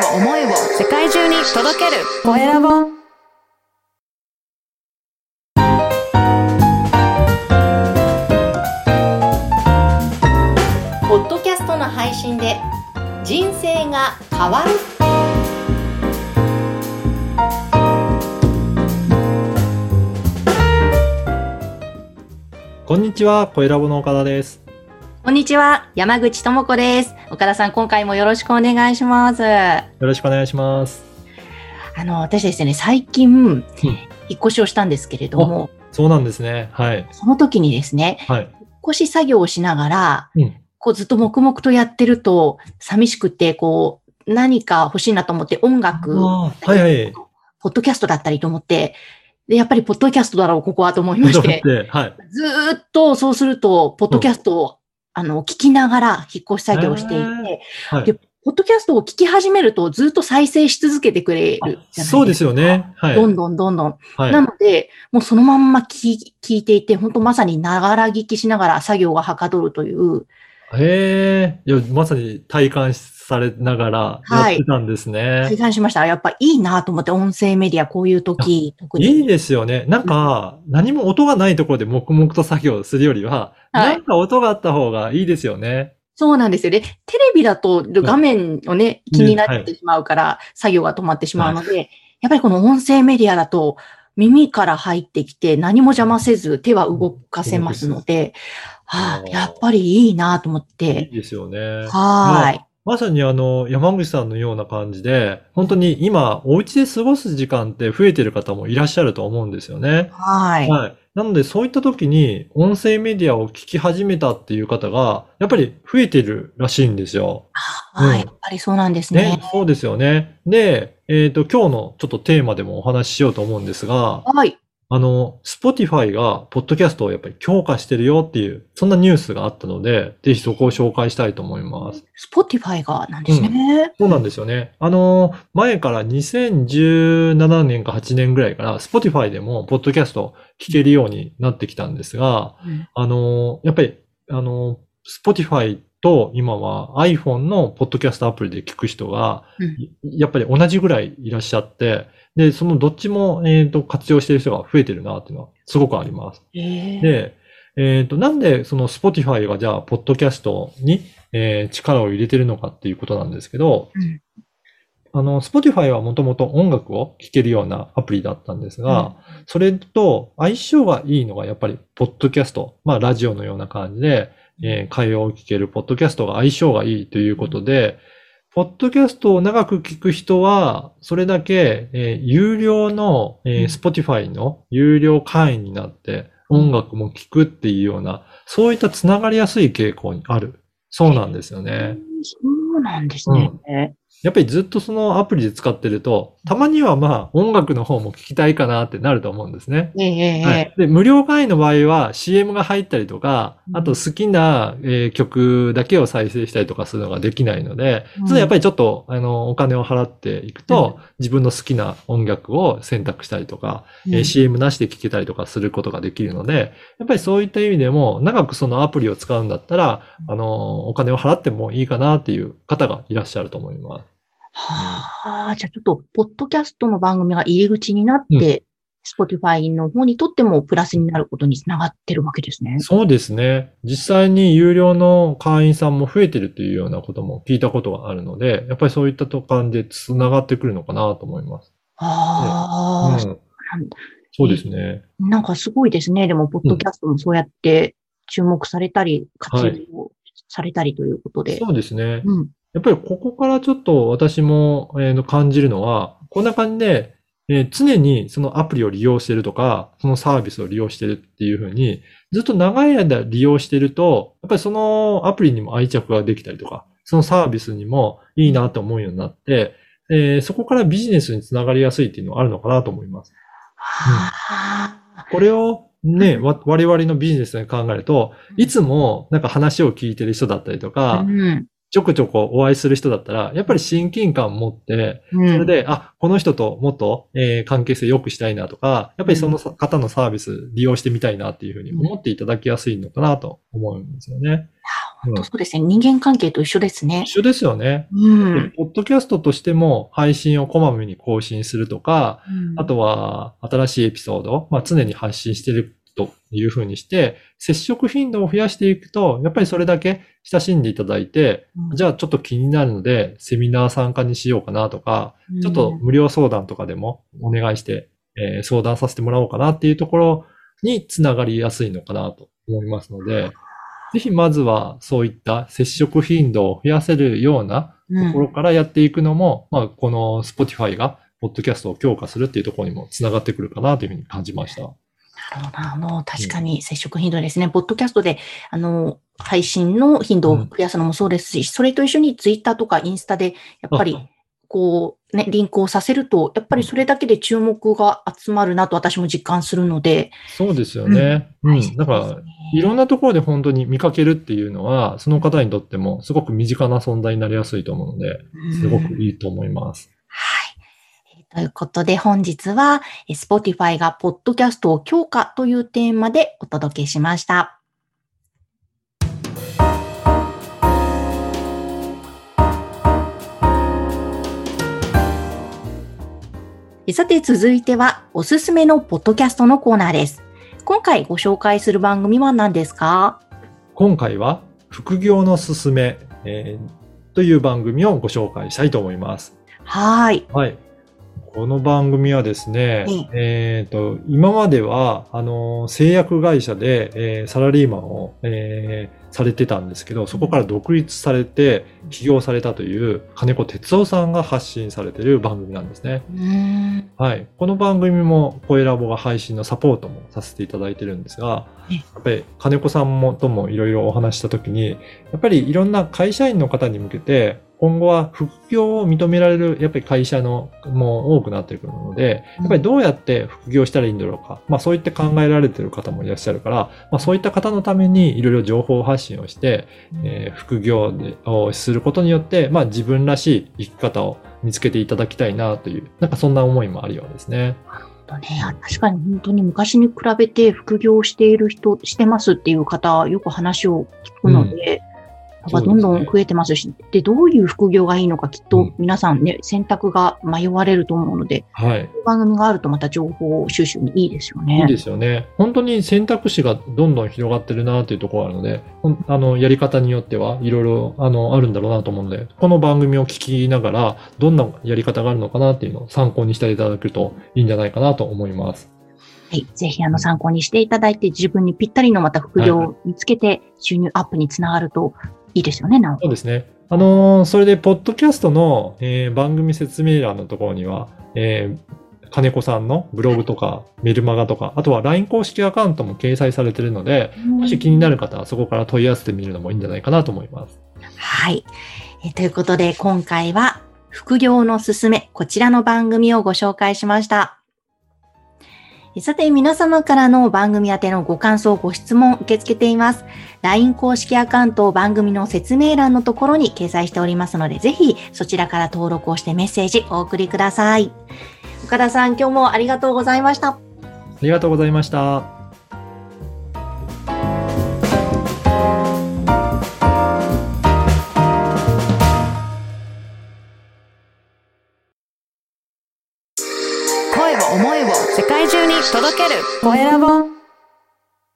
を思いを世界中に届ける。コエラボポッドキャストの配信で人生が変わる。こんにちは、コエラボの岡田です。こんにちは山口智子です岡田さん今回もよろしくお願いしますあよろしくお願いします。の私ですね最近引っ越しをしたんですけれどもそうなんですね。はい。その時にですねはい。引っ越し作業をしながら、うんこうずっと黙々とやってると寂しくてこう何か欲しいなと思って音楽はいはい。ポッドキャストだったりと思って、で、やっぱりポッドキャストだろう、ここはと思いまして、ではい。ずーっとそうすると、ポッドキャストを、あの、聞きながら引っ越し作業をしていて、はいでポッドキャストを聞き始めるとずっと再生し続けてくれるじゃないですか。そうですよね。はい。どんどんどんどん。はい。なので、もうそのまんま聞い聞いていて、本当まさにながら聞きしながら作業がはかどるという、へえ。いや、まさに体感されながらやってたんですね。体感しました。やっぱいいなと思って、音声メディアこういう時、特に。いいですよね。なんか、何も音がないところで黙々と作業するよりは、はいなんか音があった方がいいですよね。そうなんですよね。テレビだと画面をね、気になはいってしまうから、作業が止まってしまうので、やっぱりこの音声メディアだと、耳から入ってきて何も邪魔せず手は動かせますので、はあ、やっぱりいいなと思っいいて、ですよね。はーい。まさにあの、山口さんのような感じで、本当に今、お家で過ごす時間って増えてる方もいらっしゃると思うんですよね。はい。はい。なので、そういった時に、音声メディアを聞き始めたっていう方が、やっぱり増えてるらしいんですよ。はい。うんやっぱりそうなんですねね。。そうですよね。で、えっと、今日のちょっとテーマでもお話ししようと思うんですが、はい。あの、Spotify が、ポッドキャストをやっぱり強化してるよっていう、そんなニュースがあったので、ぜひそこを紹介したいと思います。Spotify がなんですね。そうなんですよね。あの、前から2017年か8年ぐらいから Spotify でもポッドキャスト聞けるようになってきたんですが、うんあの、やっぱり、あの、Spotify と今は iPhone のポッドキャストアプリで聞く人が、うん。やっぱり同じぐらいいらっしゃって、で、そのどっちも、えっと、活用している人が増えてるなっていうのはすごくあります。へー。で、えっ、と、なんでその Spotify がじゃあ、ポッドキャストに、えー力を入れてるのかっていうことなんですけど、うん。あの、Spotify はもともと音楽を聴けるようなアプリだったんですが、それと相性がいいのがやっぱり、ポッドキャスト、まあ、ラジオのような感じで、えー会話を聞けるポッドキャストが相性がいいということで、ポッドキャストを長く聞く人は、それだけ、えー有料の、えーうん Spotify の有料会員になって、音楽も聴くっていうような、そういったつながりやすい傾向にある。そうなんですよね。そうなんですね。やっぱりずっとそのアプリで使ってると、たまにはまあ音楽の方も聞きたいかなってなると思うんですね。ええええはい。で、無料会員の場合は CM が入ったりとかう、んあと好きな、えー曲だけを再生したりとかするのができないので、うんそれやっぱりちょっと、あの、お金を払っていくと、自分の好きな音楽を選択したりとか、えーうん CM なしで聴けたりとかすることができるので、やっぱりそういった意味でも、長くそのアプリを使うんだったら、あの、お金を払ってもいいかなっていう方がいらっしゃると思います。はあ、じゃあちょっと、ポッドキャストの番組が入り口になって、Spotify の方にとってもプラスになることにつながってるわけですね。そうですね。実際に有料の会員さんも増えてるというようなことも聞いたことがあるので、やっぱりそういったと感じで繋がってくるのかなと思います。ああ、うん、そうですね。なんかすごいですね。でも、ポッドキャストもそうやって注目されたり、活用されたりということで。そうですね。うん。やっぱりここからちょっと私も、えーの感じるのは、こんな感じで、えー常にそのアプリを利用してるとか、そのサービスを利用してるっていうふうに、ずっと長い間利用してると、やっぱりそのアプリにも愛着ができたりとか、そのサービスにもいいなと思うようになって、えーそこからビジネスにつながりやすいっていうのはあるのかなと思います。はあ、これをね、わ我々のビジネスで考えると、いつもなんか話を聞いてる人だったりとか、うん。ちょこちょこお会いする人だったら、やっぱり親近感を持って、うん。それで、あ、この人ともっと、えー関係性良くしたいなとか、やっぱりそのさ方のサービス利用してみたいなっていうふうに思っていただきやすいのかなと思うんですよね。本当そうですね。人間関係と一緒ですね。一緒ですよね。うん。ポッドキャストとしても配信をこまめに更新するとか、あとは新しいエピソード、まあ、常に発信してるというふうにして、接触頻度を増やしていくと、やっぱりそれだけ親しんでいただいて、うん。じゃあちょっと気になるので、セミナー参加にしようかなとか、ちょっと無料相談とかでもお願いして、えー相談させてもらおうかなっていうところにつながりやすいのかなと思いますので、ぜひまずはそういった接触頻度を増やせるようなうん。ところからやっていくのも、まあ、この Spotify が、ポッドキャストを強化するっていうところにもつながってくるかなというふうに感じました。なるほどなるほど。確かに接触頻度ですね。ポッドキャストで、あの、配信の頻度を増やすのもそうですし、それと一緒にツイッターとかインスタで、やっぱり、こう、ね、リンクをさせると、やっぱりそれだけで注目が集まるなと私も実感するので。そうですよね。うん。だから、いろんな、なところで本当に見かけるっていうのは、その方にとってもすごく身近な存在になりやすいと思うので、すごくいいと思います。ということで本日は、えー Spotify がポッドキャストを強化というテーマでお届けしました。えさて続いてはおすすめのポッドキャストのコーナーです。今回ご紹介する番組は何ですか？今回は、副業のすすめ、えーという番組をご紹介したいと思います。はい。はい。この番組はですね、えっ、と、今までは、あの、製薬会社で、えーサラリーマンを、えーされてたんですけど、そこから独立されて、起業されたという金子哲夫さんが発信されている番組なんですね。はい。この番組も、声ラボが配信のサポートもさせていただいてるんですが、えやっぱり金子さんもともいろいろお話ししたときに、やっぱりいろんな会社員の方に向けて、今後は副業を認められる、やっぱり会社のも多くなってくるので、やっぱりどうやって副業したらいいんだろうか。まあそういって考えられてる方もいらっしゃるから、まあそういった方のためにいろいろ情報発信をして、えー副業でをすることによって、まあ自分らしい生き方を見つけていただきたいなという、なんかそんな思いもあるようですね。とね、確かに本当に昔に比べて副業をしている人、してますっていう方、よく話を聞くので、やっぱどんどん増えてますし、で、どういう副業がいいのかきっと皆さんね、選択が迷われると思うので、はい。番組があるとまた情報収集にいいですよね。いいですよね。本当に選択肢がどんどん広がってるなというところがあるので、あの、やり方によってはいろいろ、あの、あるんだろうなと思うので、この番組を聞きながら、どんなやり方があるのかなっていうのを参考にしていただけるといいんじゃないかなと思います。はい。ぜひ、あの、参考にしていただいて、自分にぴったりのまた副業を見つけて、収入アップにつながるといいですよね、なお。そうですね。あのーそれで、ポッドキャストの、えー番組説明欄のところには、えー金子さんのブログとか、メルマガとか、あとは LINE 公式アカウントも掲載されているので、もし気になる方はそこから問い合わせてみるのもいいんじゃないかなと思います。はい。えーということで、今回は、副業のすすめ、こちらの番組をご紹介しました。さて、皆様からの番組宛てのご感想、ご質問受け付けています。LINE 公式アカウントを番組の説明欄のところに掲載しておりますので、ぜひそちらから登録をしてメッセージお送りください。岡田さん、今日もありがとうございました。ありがとうございました。届ける。コエラボ。